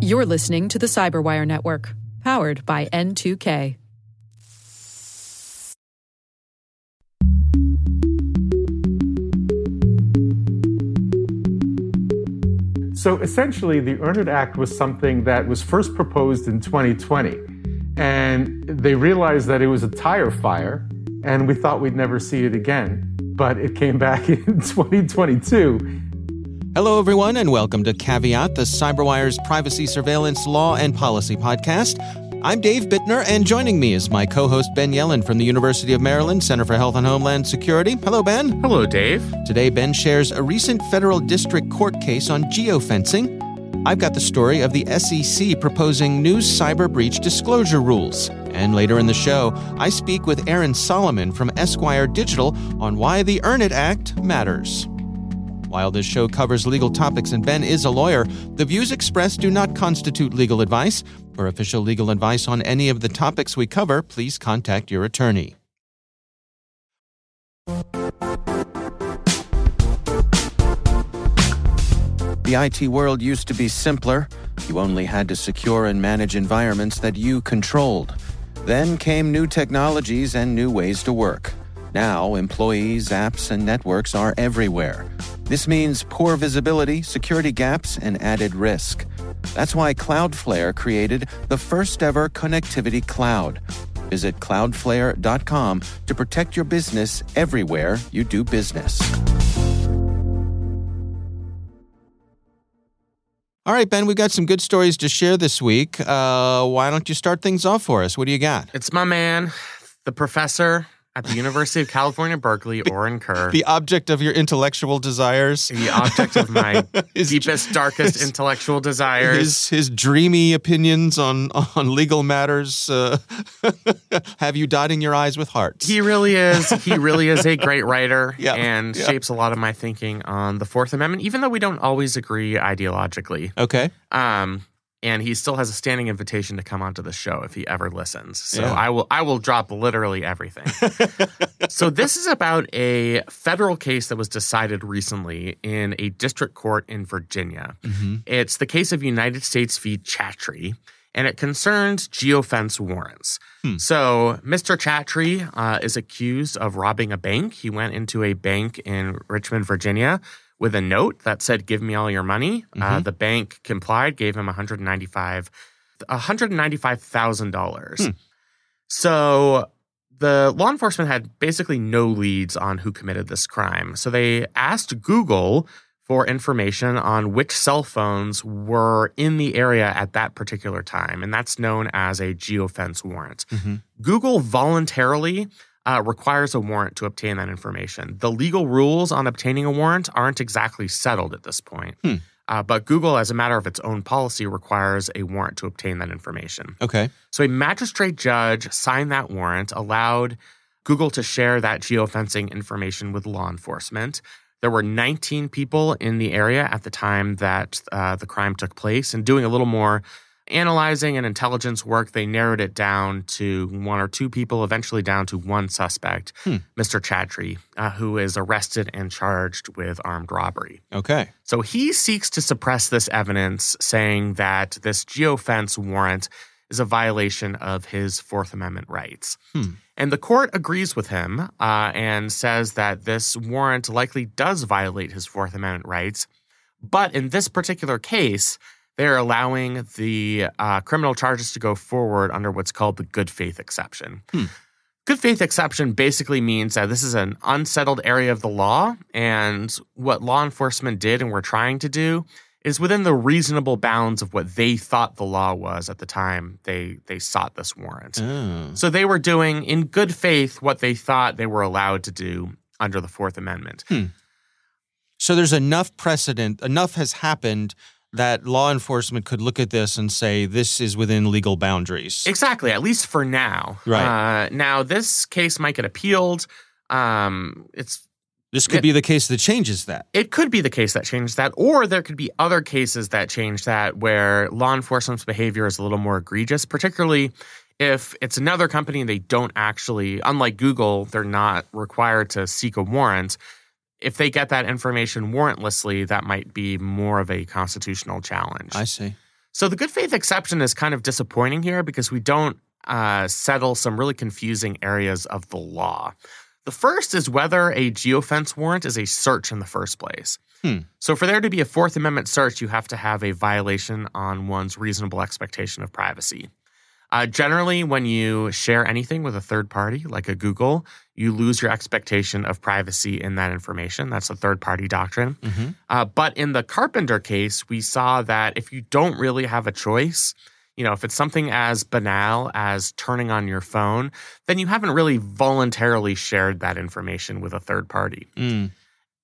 You're listening to the Cyberwire Network, powered by N2K. So essentially, the Earn Act was something that was first proposed in 2020. And they realized that it was a tire fire, and we thought we'd never see it again. But it came back in 2022. Hello, everyone, and welcome to Caveat, the CyberWire's privacy surveillance law and policy podcast. I'm Dave Bittner, and joining me is my co host Ben Yelin from the University of Maryland Center for Health and Homeland Security. Hello, Ben. Hello, Dave. Today, Ben shares a recent federal district court case on geofencing. I've got the story of the SEC proposing new cyber breach disclosure rules. And later in the show, I speak with Aron Solomon from Esquire Digital on why the Earn It Act matters. While this show covers legal topics and Ben is a lawyer, the views expressed do not constitute legal advice. For official legal advice on any of the topics we cover, please contact your attorney. The IT world used to be simpler. You only had to secure and manage environments that you controlled. Then came new technologies and new ways to work. Now, employees, apps, and networks are everywhere. This means poor visibility, security gaps, and added risk. That's why Cloudflare created the first ever connectivity cloud. Visit cloudflare.com to protect your business everywhere you do business. All right, Ben, we've got some good stories to share this week. Uh, why don't you start things off for us? What do you got? It's my man, the professor at the University of California, Berkeley, Orin Kerr. The object of your intellectual desires. The object of my His- deepest, darkest his- intellectual desires. His his dreamy opinions on on legal matters uh, have you dotting your eyes with hearts. he really is. He really is a great writer Yeah, and yeah. shapes a lot of my thinking on the Fourth Amendment, even though we don't always agree ideologically. okay. Um, and he still has a standing invitation to come onto the show if he ever listens. So Yeah. I will I will drop literally everything. so this is about a federal case that was decided recently in a district court in Virginia. It's the case of United States v. Chatrie, and it concerns geofence warrants. So Mr. Chatrie uh, is accused of robbing a bank. He went into a bank in Richmond, Virginia, with a note that said, "Give me all your money." Uh, mm-hmm. the bank complied, gave him 195 $195,000. Hmm. So the law enforcement had basically no leads on who committed this crime. So they asked Google for information on which cell phones were in the area at that particular time. And that's known as a geofence warrant. Mm-hmm. Google voluntarily uh, requires a warrant to obtain that information. The legal rules on obtaining a warrant aren't exactly settled at this point. Uh, but Google, as a matter of its own policy, requires a warrant to obtain that information. Okay. So a magistrate judge signed that warrant, allowed Google to share that geofencing information with law enforcement. There were 19 people in the area at the time that uh, the crime took place, and doing a little more analyzing and intelligence work, they narrowed it down to one or two people, eventually down to one suspect, Mr. Chatrie, uh, who is arrested and charged with armed robbery. Okay. So he seeks to suppress this evidence, saying that this geofence warrant is a violation of his Fourth Amendment rights. And the court agrees with him uh, and says that this warrant likely does violate his Fourth Amendment rights. But in this particular case, they're allowing the uh, criminal charges to go forward under what's called the good faith exception. Good faith exception basically means that this is an unsettled area of the law, and what law enforcement did and were trying to do is within the reasonable bounds of what they thought the law was at the time they they sought this warrant. Oh. So they were doing in good faith what they thought they were allowed to do under the Fourth Amendment. So there's enough precedent, enough has happened that law enforcement could look at this and say this is within legal boundaries. Exactly, at least for now. Right. Uh, now this case might get appealed. Um, it's This could be the case that changes that. it could be the case that changed that, or there could be other cases that change that where law enforcement's behavior is a little more egregious, particularly if it's another company and they don't actually, unlike Google, they're not required to seek a warrant. If they get that information warrantlessly, that might be more of a constitutional challenge. I see. So the good faith exception is kind of disappointing here because we don't uh, settle some really confusing areas of the law. The first is whether a geofence warrant is a search in the first place. Hmm. So, for there to be a Fourth Amendment search, you have to have a violation on one's reasonable expectation of privacy. Uh, generally, when you share anything with a third party, like a Google, you lose your expectation of privacy in that information. That's a third party doctrine. Mm-hmm. Uh, but in the Carpenter case, we saw that if you don't really have a choice, you know, if it's something as banal as turning on your phone, then you haven't really voluntarily shared that information with a third party. Mm.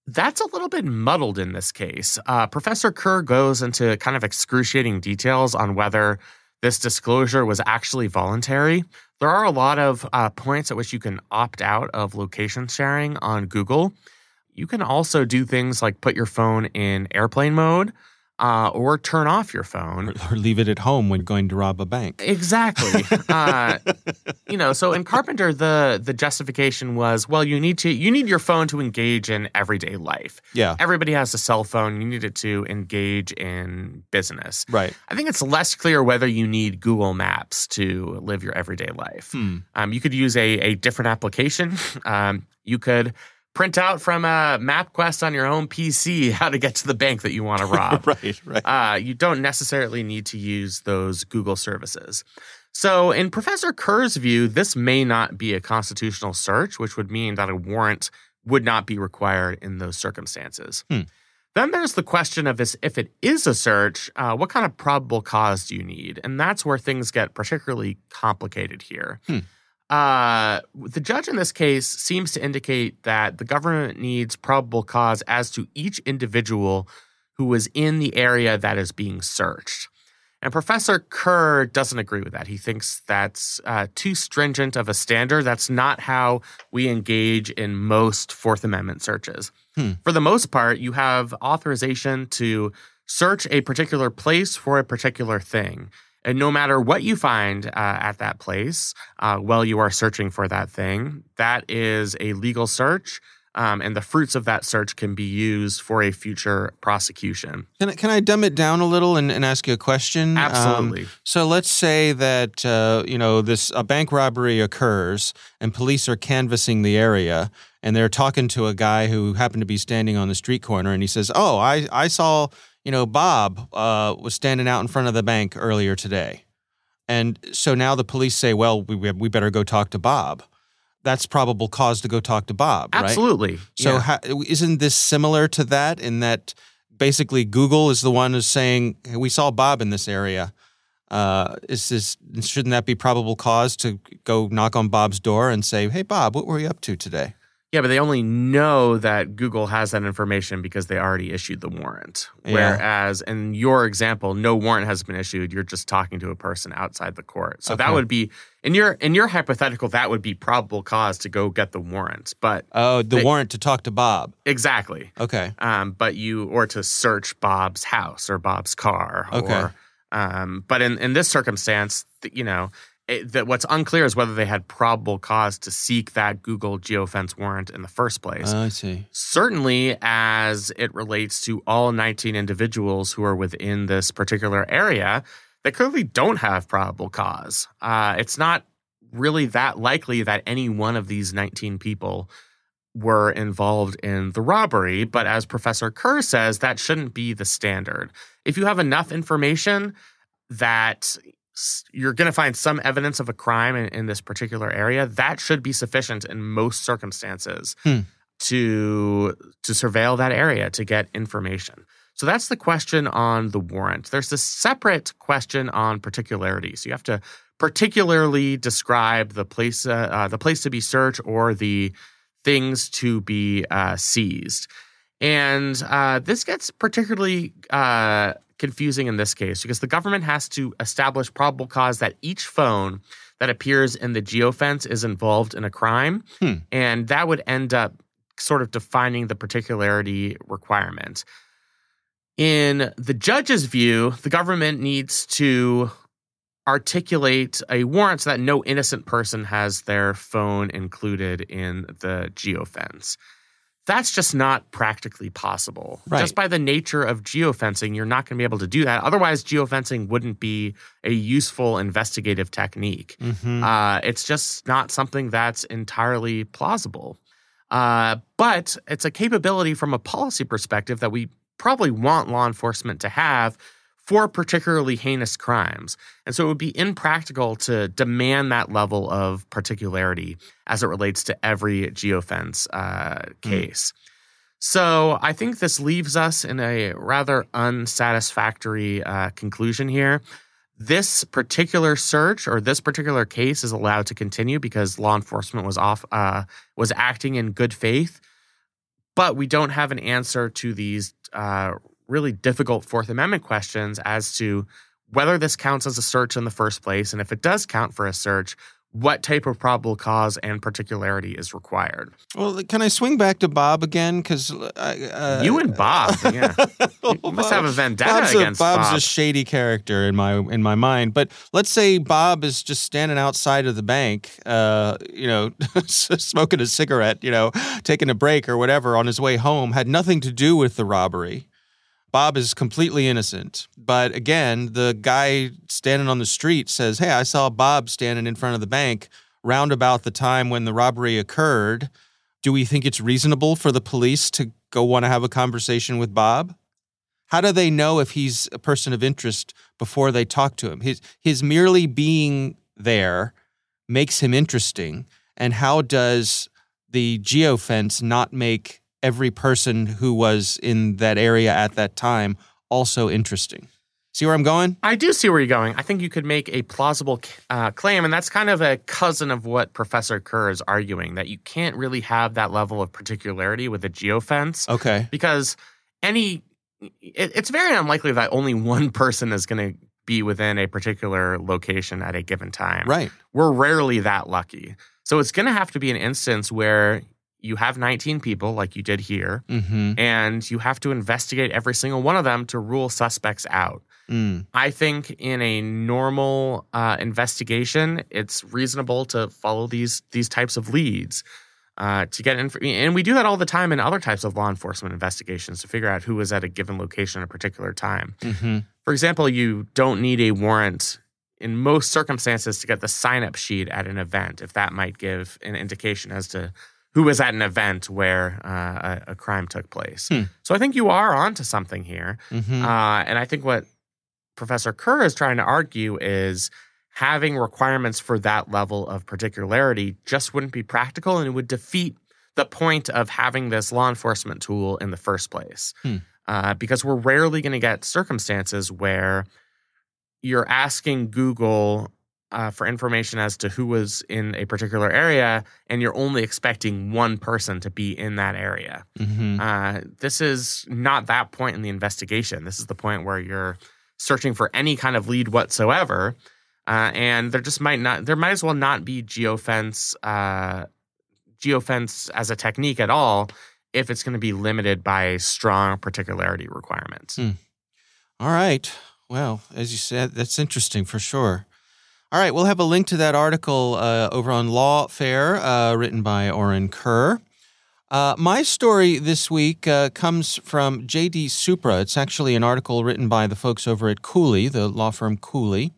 That's a little bit muddled in this case. Uh, Professor Kerr goes into kind of excruciating details on whether this disclosure was actually voluntary. There are a lot of uh, points at which you can opt out of location sharing on Google. You can also do things like put your phone in airplane mode uh, or turn off your phone. Or, or leave it at home when going to rob a bank. Exactly. uh, you know, so in Carpenter, the the justification was, well, you need to you need your phone to engage in everyday life. Yeah. Everybody has a cell phone. You need it to engage in business. Right. I think it's less clear whether you need Google Maps to live your everyday life. Hmm. Um, you could use a, a different application. Um, you could print out from a MapQuest on your own PC how to get to the bank that you want to rob. right. Right. Uh, you don't necessarily need to use those Google services. So, in Professor Kerr's view, this may not be a constitutional search, which would mean that a warrant would not be required in those circumstances. Hmm. Then there's the question of this, if it is a search, uh, what kind of probable cause do you need? And that's where things get particularly complicated here. Hmm. Uh, the judge in this case seems to indicate that the government needs probable cause as to each individual who was in the area that is being searched. And Professor Kerr doesn't agree with that. He thinks that's uh, too stringent of a standard. That's not how we engage in most Fourth Amendment searches. Hmm. For the most part, you have authorization to search a particular place for a particular thing. And no matter what you find uh, at that place uh, while you are searching for that thing, that is a legal search. Um, and the fruits of that search can be used for a future prosecution. Can I, can I dumb it down a little and, and ask you a question? Um, Absolutely. so let's say that uh, you know this a bank robbery occurs and police are canvassing the area and they're talking to a guy who happened to be standing on the street corner and he says, "Oh, I I saw you know Bob uh, was standing out in front of the bank earlier today," and so now the police say, "Well, we we better go talk to Bob." That's probable cause to go talk to Bob, right? Absolutely. So Yeah. ha- isn't this similar to that in that basically Google is the one who's saying hey, we saw Bob in this area? Uh, is this shouldn't that be probable cause to go knock on Bob's door and say, "Hey, Bob, what were you up to today?" Yeah, but they only know that Google has that information because they already issued the warrant. Yeah. Whereas in your example, no warrant has been issued. You're just talking to a person outside the court. So that would be in your in your hypothetical, that would be probable cause to go get the warrant. But Oh, the They- warrant to talk to Bob. exactly. Okay. Um, but you or to search Bob's house or Bob's car. Okay. Or, um, but in in this circumstance, you know. It, that what's unclear is whether they had probable cause to seek that Google geofence warrant in the first place. I see. certainly as it relates to all 19 individuals who are within this particular area they clearly don't have probable cause. Uh, it's not really that likely that any one of these 19 people were involved in the robbery, but as Professor Kerr says, that shouldn't be the standard. If you have enough information that you're going to find some evidence of a crime in, in this particular area, that should be sufficient in most circumstances Hmm. to to surveil that area to get information. So that's the question on the warrant. There's a separate question on particularity. So you have to particularly describe the place uh, uh, the place to be searched or the things to be uh, seized. And uh, this gets particularly uh, confusing in this case because the government has to establish probable cause that each phone that appears in the geofence is involved in a crime. Hmm. And that would end up sort of defining the particularity requirement. In the judge's view, the government needs to articulate a warrant so that no innocent person has their phone included in the geofence. That's just not practically possible. Right. Just by the nature of geofencing, you're not going to be able to do that. Otherwise, geofencing wouldn't be a useful investigative technique. Mm-hmm. Uh, it's just not something that's entirely plausible. Uh, but it's a capability from a policy perspective that we probably want law enforcement to have for particularly heinous crimes. And so it would be impractical to demand that level of particularity as it relates to every geofence uh, case. Mm. So I think this leaves us in a rather unsatisfactory uh, conclusion here. This particular search or this particular case is allowed to continue because law enforcement was off uh, was acting in good faith, but we don't have an answer to these uh, really difficult Fourth Amendment questions as to whether this counts as a search in the first place. And if it does count for a search, what type of probable cause and particularity is required. Well, can I swing back to Bob again? Because uh, you and Bob, yeah, you must have a vendetta Bob's against a, Bob's Bob. a shady character in my in my mind. But let's say Bob is just standing outside of the bank, uh, you know, smoking a cigarette, you know, taking a break or whatever on his way home, had nothing to do with the robbery. Bob is completely innocent. But again, the guy standing on the street says, Hey, I saw Bob standing in front of the bank round about the time when the robbery occurred. Do we think it's reasonable for the police to go want to have a conversation with Bob? How do they know if he's a person of interest before they talk to him? His, his merely being there makes him interesting. And how does the geofence not make every person who was in that area at that time also interesting. See where I'm going? I do see where you're going. I think you could make a plausible uh, claim, and that's kind of a cousin of what Professor Kerr is arguing that you can't really have that level of particularity with a geofence. Okay. Because any, it, it's very unlikely that only one person is going to be within a particular location at a given time. Right. We're rarely that lucky. So it's going to have to be an instance where you have 19 people like you did here, mm-hmm. and you have to investigate every single one of them to rule suspects out. Mm. I think in a normal uh, investigation, it's reasonable to follow these these types of leads uh, to get inf- and we do that all the time in other types of law enforcement investigations to figure out who was at a given location at a particular time. Mm-hmm. For example, you don't need a warrant in most circumstances to get the sign up sheet at an event if that might give an indication as to who was at an event where uh, a, a, crime took place. Hmm. So I think you are onto something here. Mm-hmm. Uh, and I think what Professor Kerr is trying to argue is having requirements for that level of particularity just wouldn't be practical and it would defeat the point of having this law enforcement tool in the first place. Hmm. Uh, because we're rarely going to get circumstances where you're asking Google uh, for information as to who was in a particular area, and you're only expecting one person to be in that area. Mm-hmm. Uh, this is not that point in the investigation. This is the point where you're searching for any kind of lead whatsoever, uh, and there just might not, there might as well not be geofence, uh, geofence as a technique at all if it's going to be limited by strong particularity requirements. Hmm. All right. Well, as you said, that's interesting for sure. All right, we'll have a link to that article uh, over on Lawfare, uh, written by Orin Kerr. Uh, my story this week uh, comes from JD Supra. It's actually an article written by the folks over at Cooley, the law firm Cooley.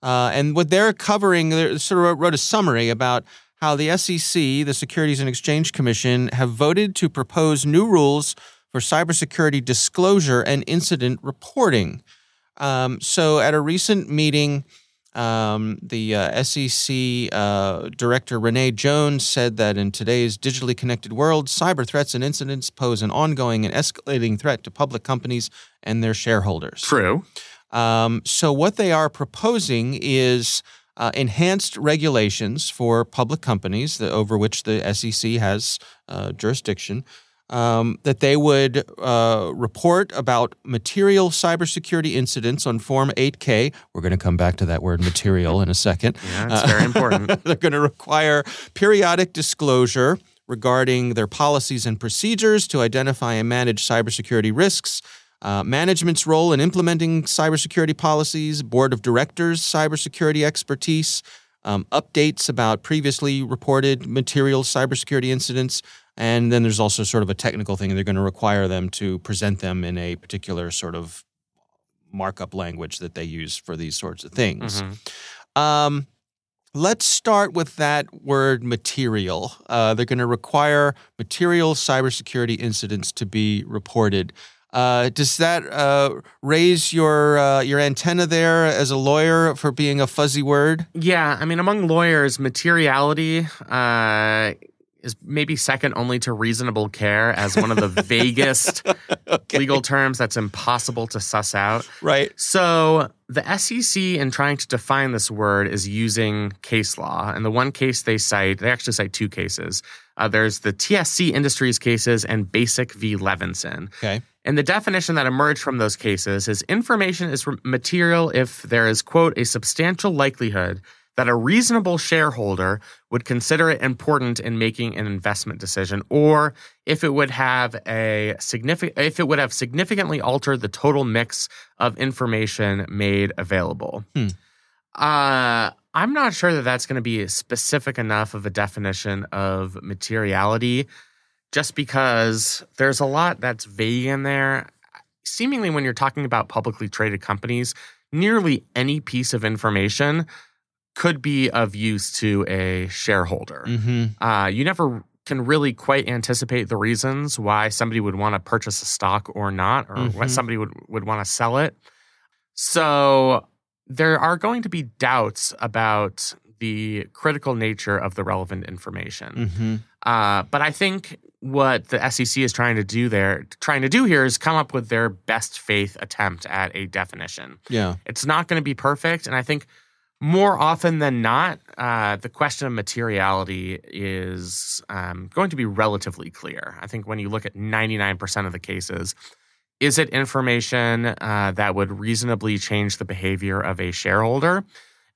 Uh, and what they're covering, they sort of wrote a summary about how the SEC, the Securities and Exchange Commission, have voted to propose new rules for cybersecurity disclosure and incident reporting. Um, so, at a recent meeting, um, the uh, SEC uh, director Renee Jones said that in today's digitally connected world, cyber threats and incidents pose an ongoing and escalating threat to public companies and their shareholders. True. Um, so, what they are proposing is uh, enhanced regulations for public companies that, over which the SEC has uh, jurisdiction um, that they would uh, report about material cybersecurity incidents on Form 8K. We're going to come back to that word material in a second. Yeah, it's very important. They're going to require periodic disclosure regarding their policies and procedures to identify and manage cybersecurity risks. Uh, management's role in implementing cybersecurity policies, board of directors, cybersecurity expertise, um, updates about previously reported material cybersecurity incidents. And then there's also sort of a technical thing. They're going to require them to present them in a particular sort of markup language that they use for these sorts of things. Mhm. Um, let's start with that word material. Uh, they're going to require material cybersecurity incidents to be reported. Uh, does that uh, raise your uh, your antenna there as a lawyer for being a fuzzy word? Yeah, I mean, among lawyers, materiality uh, is maybe second only to reasonable care as one of the vaguest legal terms that's impossible to suss out. Right. So the SEC, in trying to define this word, is using case law. And the one case they cite, they actually cite two cases. Uh, there's the TSC Industries cases and Basic v. Levinson. Okay. And the definition that emerged from those cases is information is material if there is, quote, a substantial likelihood that a reasonable shareholder would consider it important in making an investment decision or if it would have a significant if it would have significantly altered the total mix of information made available. Hmm. Uh, I'm not sure that that's going to be specific enough of a definition of materiality just because there's a lot that's vague in there. Seemingly, when you're talking about publicly traded companies, nearly any piece of information could be of use to a shareholder. Mm-hmm. Uh, you never can really quite anticipate the reasons why somebody would want to purchase a stock or not, or why Mhm. somebody would, would want to sell it. So there are going to be doubts about the critical nature of the relevant information. Mm-hmm. Uh, but I think what the SEC is trying to do there, trying to do here, is come up with their best faith attempt at a definition. Yeah. It's not going to be perfect, and I think more often than not, uh, the question of materiality is um, going to be relatively clear. I think when you look at ninety nine percent of the cases. Is it information uh, that would reasonably change the behavior of a shareholder?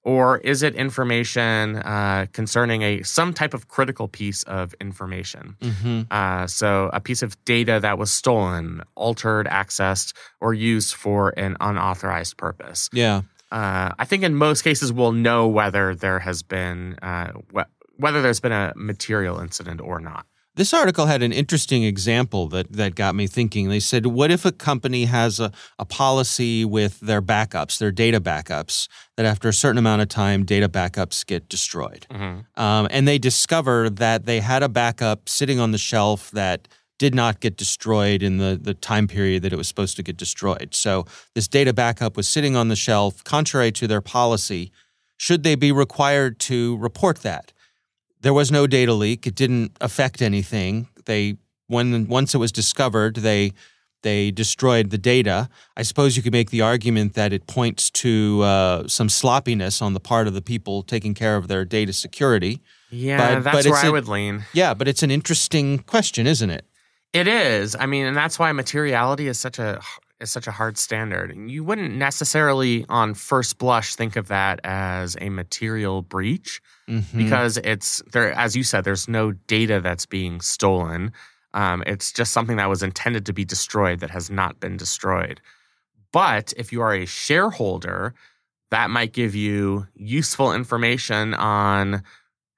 or is it information uh, concerning a some type of critical piece of information? Mm-hmm. Uh, so a piece of data that was stolen, altered, accessed, or used for an unauthorized purpose. Yeah. Uh, I think in most cases we'll know whether there has been uh, wh- whether there's been a material incident or not. This article had an interesting example that, that got me thinking. They said, what if a company has a, a policy with their backups, their data backups, that after a certain amount of time, data backups get destroyed? Mhm. Um, and they discover that they had a backup sitting on the shelf that did not get destroyed in the, the time period that it was supposed to get destroyed. So this data backup was sitting on the shelf, contrary to their policy. Should they be required to report that? There was no data leak. It didn't affect anything. They when once it was discovered, they they destroyed the data. I suppose you could make the argument that it points to uh, some sloppiness on the part of the people taking care of their data security. Yeah, But- that's but where I a- would lean. Yeah, but it's an interesting question, isn't it? It is. I mean, and that's why materiality is such a is such a hard standard. You wouldn't necessarily, on first blush, think of that as a material breach Mhm. because it's there. As you said, there's no data that's being stolen. Um, it's just something that was intended to be destroyed that has not been destroyed. But if you are a shareholder, that might give you useful information on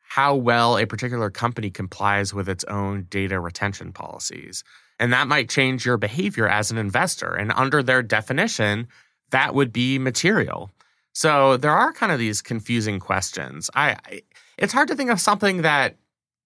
how well a particular company complies with its own data retention policies. And that might change your behavior as an investor. And under their definition, that would be material. So there are kind of these confusing questions. I, I it's hard to think of something that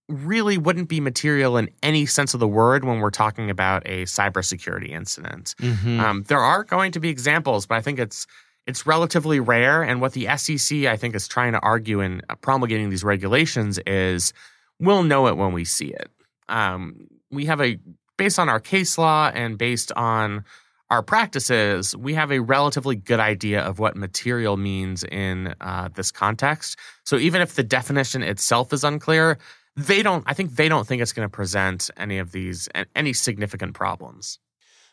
really wouldn't be material in any sense of the word when we're talking about a cybersecurity incident. Mhm. Um, there are going to be examples, but I think it's it's relatively rare. And what the SEC I think is trying to argue in promulgating these regulations is we'll know it when we see it. Um, we have a based on our case law and based on our practices, we have a relatively good idea of what material means in uh, this context. So even if the definition itself is unclear, they don't. I think they don't think it's going to present any of these any significant problems.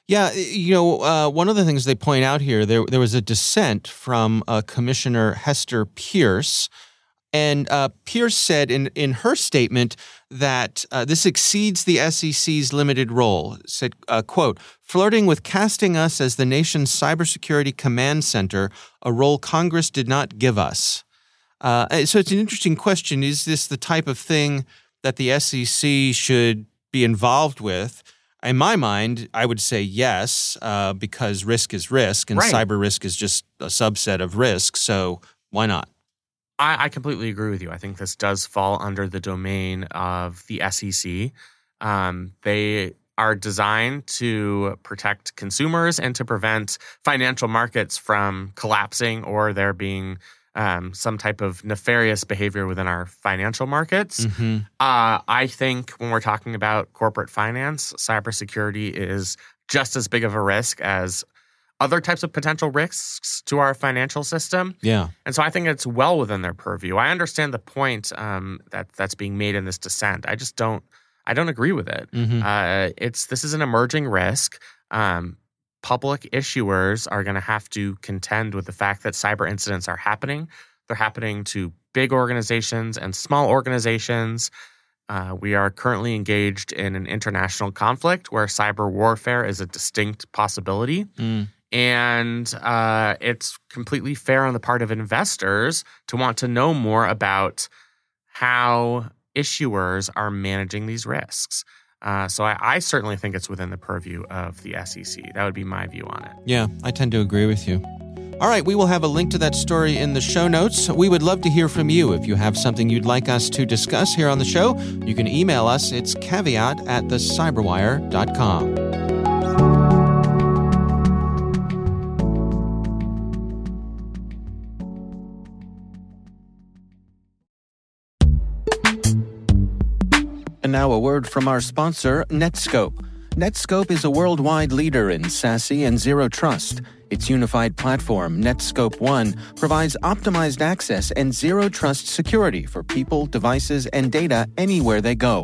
Yeah, you know, uh, one of the things they point out here, there there was a dissent from uh, Commissioner Hester Peirce, and uh, Peirce said in in her statement that uh, this exceeds the SEC's limited role. Said, uh, "quote Flirting with casting us as the nation's cybersecurity command center, a role Congress did not give us." Uh, so it's an interesting question. Is this the type of thing that the SEC should be involved with? In my mind, I would say yes, uh, because risk is risk, and Right. cyber risk is just a subset of risk. So why not? I, I completely agree with you. I think this does fall under the domain of the SEC. Um, they are designed to protect consumers and to prevent financial markets from collapsing or there being um, some type of nefarious behavior within our financial markets. Mm-hmm. Uh, I think when we're talking about corporate finance, cybersecurity is just as big of a risk as other types of potential risks to our financial system. Yeah. And so I think it's well within their purview. I understand the point um, that that's being made in this dissent. I just don't. I don't agree with it. Mm-hmm. Uh, it's this is an emerging risk. Um, public issuers are going to have to contend with the fact that cyber incidents are happening. They're happening to big organizations and small organizations. Uh, we are currently engaged in an international conflict where cyber warfare is a distinct possibility. Mm. And uh, it's completely fair on the part of investors to want to know more about how issuers are managing these risks. Uh, so I, I certainly think it's within the purview of the SEC. That would be my view on it. Yeah, I tend to agree with you. All right, we will have a link to that story in the show notes. We would love to hear from you. If you have something you'd like us to discuss here on the show, you can email us. It's caveat at thecyberwire.com. And now a word from our sponsor, Netskope. Netskope is a worldwide leader in SASE and Zero Trust. Its unified platform, Netskope One, provides optimized access and zero trust security for people, devices, and data anywhere they go,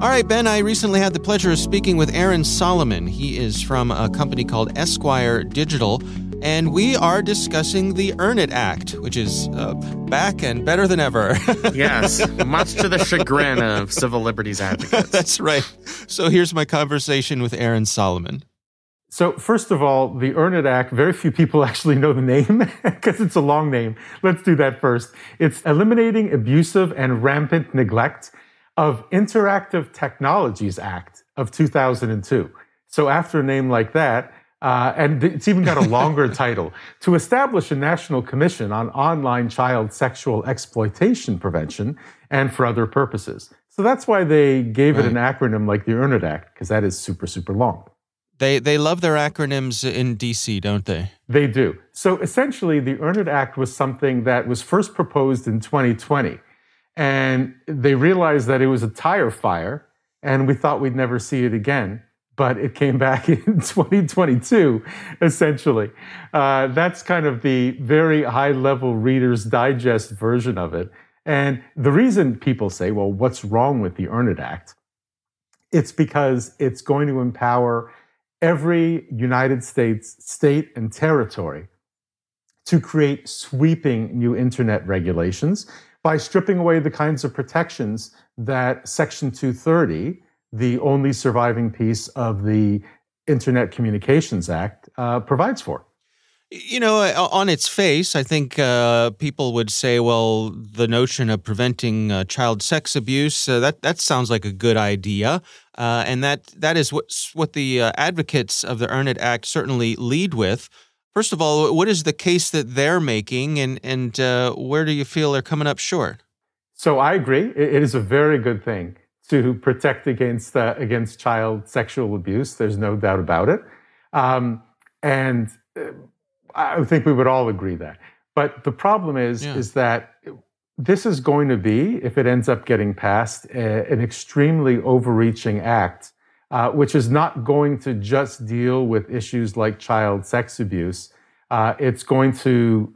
All right, Ben, I recently had the pleasure of speaking with Aron Solomon. He is from a company called Esquire Digital, and we are discussing the Earn It Act, which is uh, back and better than ever. Yes, much to the chagrin of civil liberties advocates. That's right. So here's my conversation with Aron Solomon. So, first of all, the Earn It Act, very few people actually know the name because it's a long name. Let's do that first. It's Eliminating Abusive and Rampant Neglect of Interactive Technologies Act of 2002. So, after a name like that, uh, and it's even got a longer title to establish a national commission on online child sexual exploitation prevention and for other purposes. So that's why they gave it an acronym like the Earn It Act, because that is super, super long. They they love their acronyms in DC, don't they? They do. So essentially, the Earn It Act was something that was first proposed in 2020. And they realized that it was a tire fire, and we thought we'd never see it again. But it came back in 2022, essentially. Uh, that's kind of the very high level Reader's Digest version of it. And the reason people say, well, what's wrong with the Earn It Act? It's because it's going to empower every United States state and territory to create sweeping new internet regulations by stripping away the kinds of protections that Section 230, the only surviving piece of the Internet Communications Act, uh, provides for. You know, uh, on its face, I think uh, people would say, well, the notion of preventing uh, child sex abuse, uh, that, that sounds like a good idea. Uh, and that, that is what, what the uh, advocates of the Earn It Act certainly lead with. First of all, what is the case that they're making, and, and uh, where do you feel they're coming up short? So I agree. It, is a very good thing to protect against uh, against child sexual abuse. There's no doubt about it, um, and uh, I think we would all agree that. But the problem is, Yeah. is that this is going to be, if it ends up getting passed, a, an extremely overreaching act, uh, which is not going to just deal with issues like child sex abuse. Uh, it's going to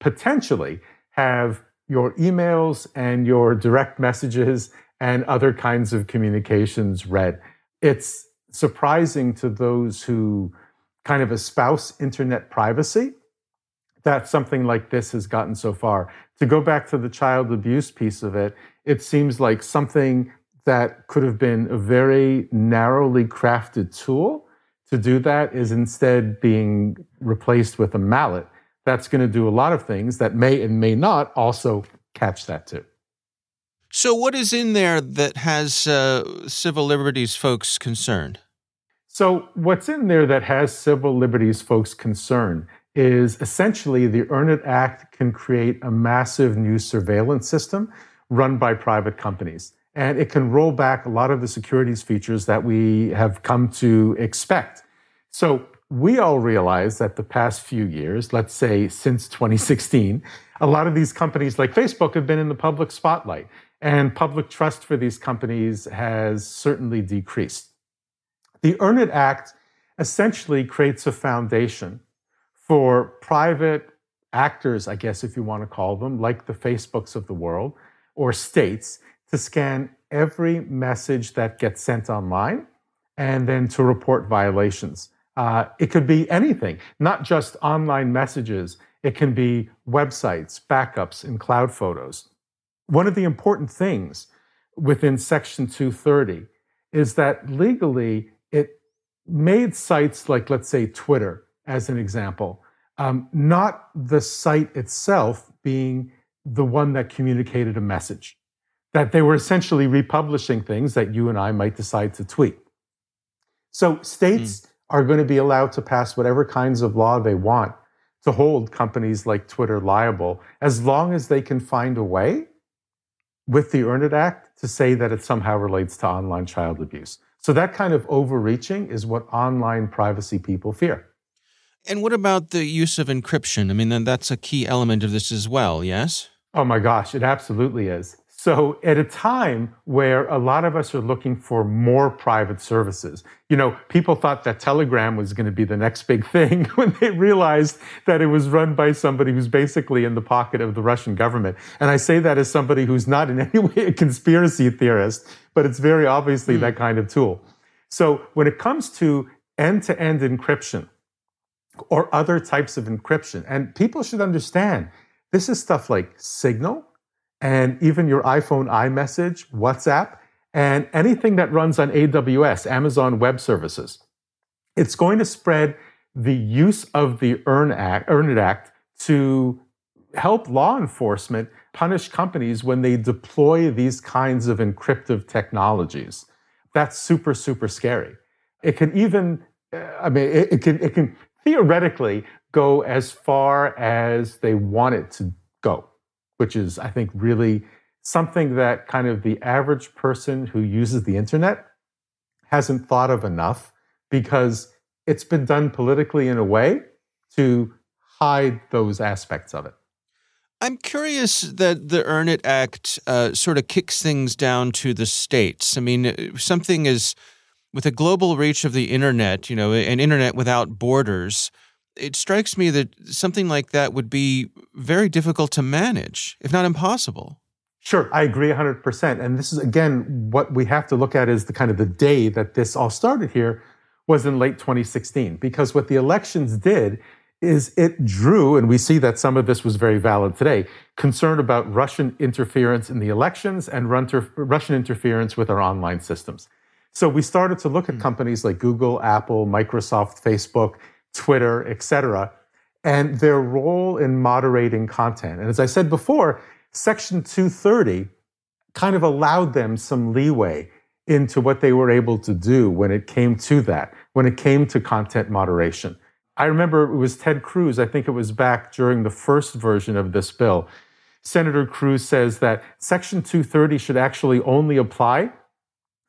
potentially have your emails and your direct messages and other kinds of communications read. It's surprising to those who kind of espouse internet privacy that something like this has gotten so far. To go back to the child abuse piece of it, it seems like something that could have been a very narrowly crafted tool to do that is instead being replaced with a mallet that's going to do a lot of things that may and may not also catch that too. So, what is in there that has uh, civil liberties folks concerned? So, what's in there that has civil liberties folks concerned is essentially the Earn It Act can create a massive new surveillance system run by private companies. And it can roll back a lot of the securities features that we have come to expect. So, we all realize that the past few years, let's say since 2016, a lot of these companies like Facebook have been in the public spotlight, and public trust for these companies has certainly decreased. The Earn It Act essentially creates a foundation for private actors, I guess, if you want to call them, like the Facebooks of the world or states, to scan every message that gets sent online and then to report violations. Uh, it could be anything, not just online messages. It can be websites, backups, and cloud photos. One of the important things within Section 230 is that legally it made sites like, let's say, Twitter, as an example, um, not the site itself being the one that communicated a message, that they were essentially republishing things that you and I might decide to tweet. So states mm are going to be allowed to pass whatever kinds of law they want to hold companies like Twitter liable as long as they can find a way with the Earn It Act to say that it somehow relates to online child abuse. So that kind of overreaching is what online privacy people fear. And what about the use of encryption? I mean, that's a key element of this as well, yes? Oh my gosh, it absolutely is. So, at a time where a lot of us are looking for more private services, you know, people thought that Telegram was going to be the next big thing when they realized that it was run by somebody who's basically in the pocket of the Russian government. And I say that as somebody who's not in any way a conspiracy theorist, but it's very obviously mm. that kind of tool. So, when it comes to end to end encryption or other types of encryption, and people should understand this is stuff like Signal and even your iPhone iMessage, WhatsApp, and anything that runs on AWS, Amazon Web Services. It's going to spread the use of the Earn, Act, Earn It Act to help law enforcement punish companies when they deploy these kinds of encryptive technologies. That's super, super scary. It can even, uh, I mean, it, it can, it can theoretically go as far as they want it to go which is, I think, really something that kind of the average person who uses the internet hasn't thought of enough because it's been done politically in a way to hide those aspects of it. I'm curious that the Earn It Act uh, sort of kicks things down to the states. I mean, something is with a global reach of the internet, you know, an internet without borders it strikes me that something like that would be very difficult to manage, if not impossible. Sure, I agree 100%. And this is, again, what we have to look at is the kind of the day that this all started here was in late 2016. Because what the elections did is it drew, and we see that some of this was very valid today, concern about Russian interference in the elections and Russian interference with our online systems. So we started to look at hmm. companies like Google, Apple, Microsoft, Facebook, Twitter, et cetera, and their role in moderating content. And as I said before, Section 230 kind of allowed them some leeway into what they were able to do when it came to that, when it came to content moderation. I remember it was Ted Cruz, I think it was back during the first version of this bill. Senator Cruz says that Section 230 should actually only apply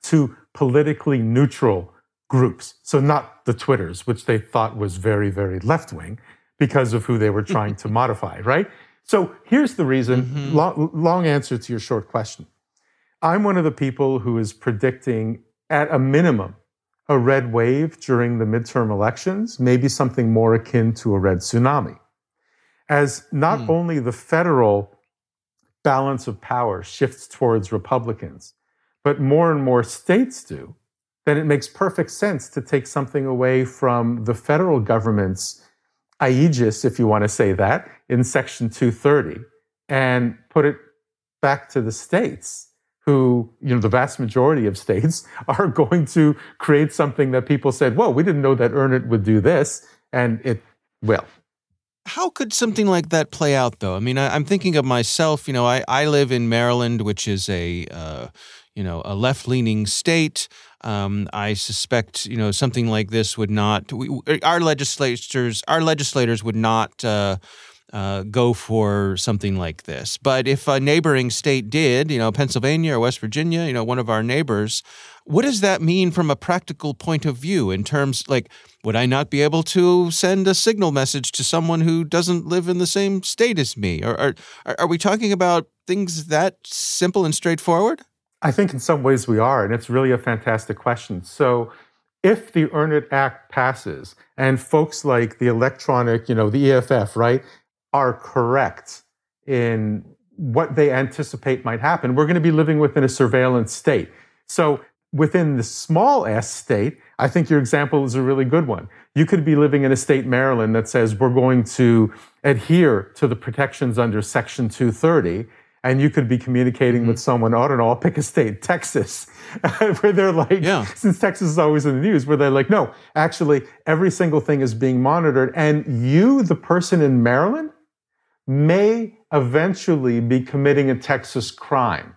to politically neutral groups. So not the Twitters, which they thought was very, very left wing because of who they were trying to modify, right? So here's the reason mm-hmm. long, long answer to your short question. I'm one of the people who is predicting at a minimum a red wave during the midterm elections, maybe something more akin to a red tsunami. As not mm. only the federal balance of power shifts towards Republicans, but more and more states do, then it makes perfect sense to take something away from the federal government's aegis, if you want to say that, in Section 230 and put it back to the states who, you know, the vast majority of states are going to create something that people said, well, we didn't know that Earn It would do this. And it, well, how could something like that play out, though? I mean, I, am thinking of myself. You know, I, I live in Maryland, which is a uh, you know a left leaning state. Um, I suspect you know something like this would not. We, our legislators, our legislators would not. Uh, uh, go for something like this. But if a neighboring state did, you know, Pennsylvania or West Virginia, you know, one of our neighbors, what does that mean from a practical point of view in terms like would I not be able to send a signal message to someone who doesn't live in the same state as me? Or are, are we talking about things that simple and straightforward? I think in some ways we are, and it's really a fantastic question. So, if the Earn It Act passes and folks like the electronic, you know, the EFF, right, are correct in what they anticipate might happen, we're going to be living within a surveillance state. So within the small s state, I think your example is a really good one. You could be living in a state, Maryland, that says we're going to adhere to the protections under Section 230. And you could be communicating mm-hmm. with someone, I don't know, I'll pick a state, Texas, where they're like, yeah. since Texas is always in the news, where they're like, no, actually, every single thing is being monitored. And you, the person in Maryland, may eventually be committing a Texas crime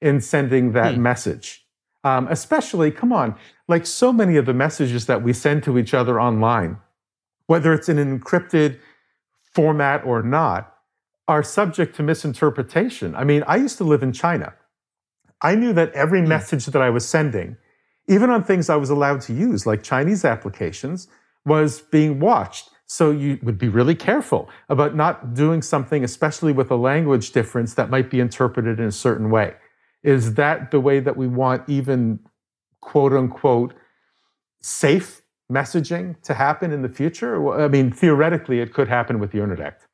in sending that hmm. message. Um, especially, come on, like so many of the messages that we send to each other online, whether it's in an encrypted format or not, are subject to misinterpretation. I mean, I used to live in China. I knew that every mm. message that I was sending, even on things I was allowed to use, like Chinese applications, was being watched. So you would be really careful about not doing something, especially with a language difference that might be interpreted in a certain way. Is that the way that we want even quote unquote safe messaging to happen in the future? I mean, theoretically, it could happen with the Act.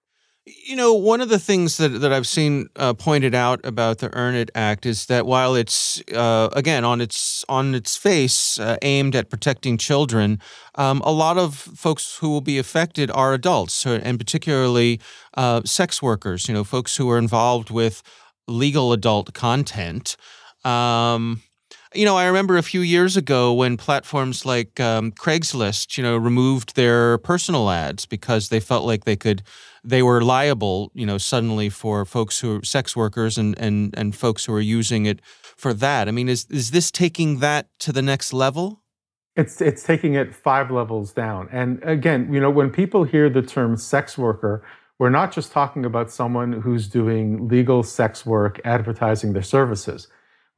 You know, one of the things that, that I've seen uh, pointed out about the Earn It Act is that while it's uh, again on its on its face uh, aimed at protecting children, um, a lot of folks who will be affected are adults, and particularly uh, sex workers. You know, folks who are involved with legal adult content. Um, you know, I remember a few years ago when platforms like um, Craigslist, you know, removed their personal ads because they felt like they could, they were liable, you know, suddenly for folks who are sex workers and and and folks who are using it for that. I mean, is is this taking that to the next level? It's it's taking it five levels down. And again, you know, when people hear the term sex worker, we're not just talking about someone who's doing legal sex work advertising their services.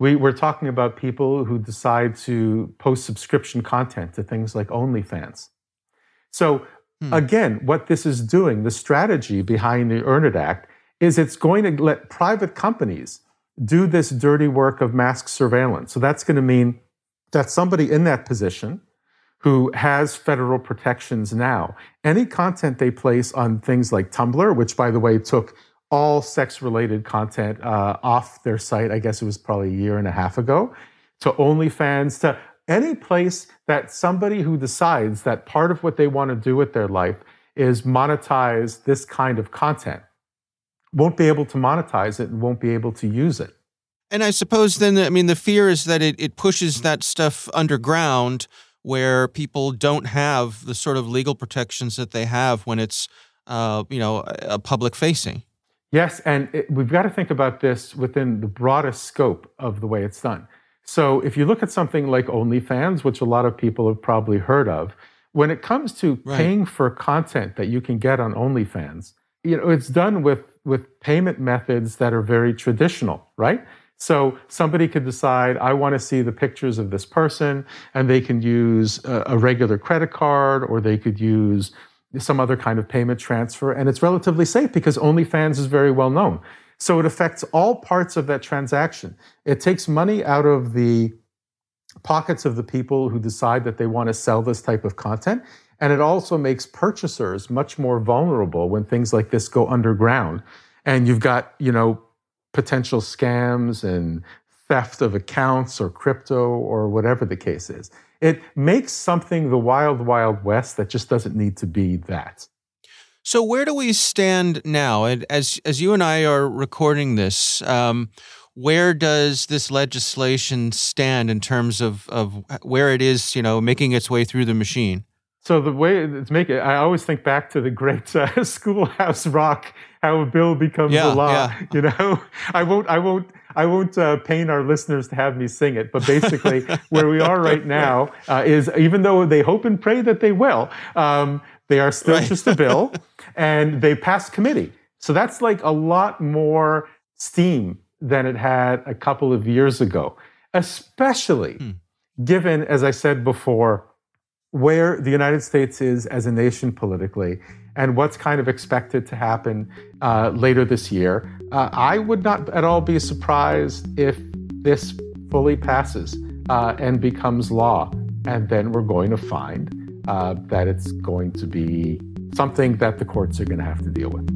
We, we're talking about people who decide to post subscription content to things like OnlyFans. So, hmm. again, what this is doing, the strategy behind the Earn It Act, is it's going to let private companies do this dirty work of mass surveillance. So, that's going to mean that somebody in that position who has federal protections now. Any content they place on things like Tumblr, which by the way took all sex related content uh, off their site, I guess it was probably a year and a half ago, to OnlyFans, to any place that somebody who decides that part of what they want to do with their life is monetize this kind of content won't be able to monetize it and won't be able to use it. And I suppose then, I mean, the fear is that it, it pushes that stuff underground where people don't have the sort of legal protections that they have when it's, uh, you know, a public facing. Yes, and it, we've got to think about this within the broadest scope of the way it's done. So if you look at something like OnlyFans, which a lot of people have probably heard of, when it comes to right. paying for content that you can get on OnlyFans, you know, it's done with with payment methods that are very traditional, right? So somebody could decide, I want to see the pictures of this person, and they can use a, a, regular credit card or they could use some other kind of payment transfer. And it's relatively safe because OnlyFans is very well known. So it affects all parts of that transaction. It takes money out of the pockets of the people who decide that they want to sell this type of content. And it also makes purchasers much more vulnerable when things like this go underground. And you've got, you know, potential scams and theft of accounts or crypto or whatever the case is. It makes something the wild, wild west that just doesn't need to be that. So where do we stand now? And as as you and I are recording this, um, where does this legislation stand in terms of of where it is, you know, making its way through the machine? So the way it's make it, I always think back to the great uh, Schoolhouse Rock, how a bill becomes yeah, a law. Yeah. You know, I won't, I won't, I won't uh, pain our listeners to have me sing it. But basically, where we are right now uh, is, even though they hope and pray that they will, um, they are still right. just a bill, and they passed committee. So that's like a lot more steam than it had a couple of years ago, especially hmm. given, as I said before where the United States is as a nation politically and what's kind of expected to happen uh, later this year, uh, I would not at all be surprised if this fully passes uh, and becomes law. And then we're going to find uh, that it's going to be something that the courts are going to have to deal with.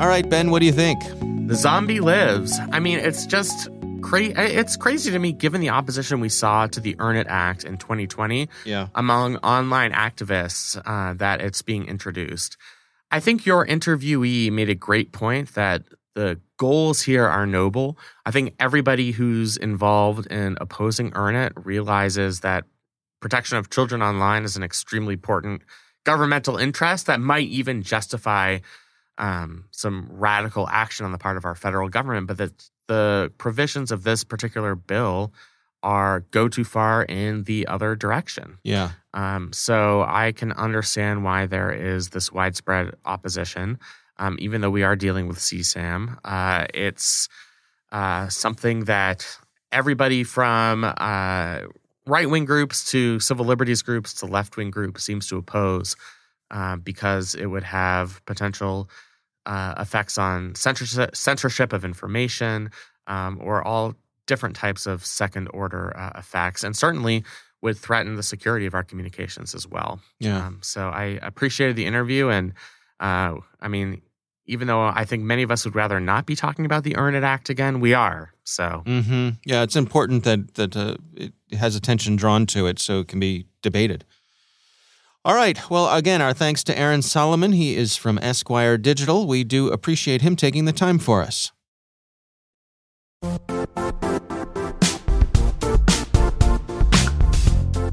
All right, Ben, what do you think? The zombie lives. I mean, it's just crazy. It's crazy to me, given the opposition we saw to the Earn It Act in 2020 yeah. among online activists uh, that it's being introduced. I think your interviewee made a great point that the goals here are noble. I think everybody who's involved in opposing Earn It realizes that protection of children online is an extremely important governmental interest that might even justify um, some radical action on the part of our federal government, but that the provisions of this particular bill are go too far in the other direction. Yeah. Um, so I can understand why there is this widespread opposition, um, even though we are dealing with CSAM. Uh, it's uh, something that everybody from uh, right wing groups to civil liberties groups to left wing groups seems to oppose uh, because it would have potential uh, effects on censorship, censorship of information um, or all different types of second order uh, effects, and certainly would threaten the security of our communications as well. Yeah. Um, so I appreciated the interview, and uh, I mean, even though I think many of us would rather not be talking about the Earn It Act again, we are. So mm-hmm. yeah, it's important that that uh, it has attention drawn to it so it can be debated. All right. Well, again, our thanks to Aron Solomon. He is from Esquire Digital. We do appreciate him taking the time for us.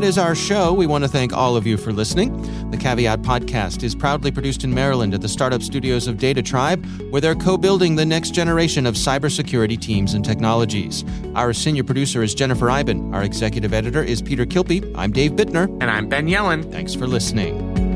that is our show. We want to thank all of you for listening. The Caveat podcast is proudly produced in Maryland at the startup studios of DataTribe, where they're co building the next generation of cybersecurity teams and technologies. Our senior producer is Jennifer Eiben. Our executive editor is Peter Kilpe. I'm Dave Bittner. And I'm Ben Yelin. Thanks for listening.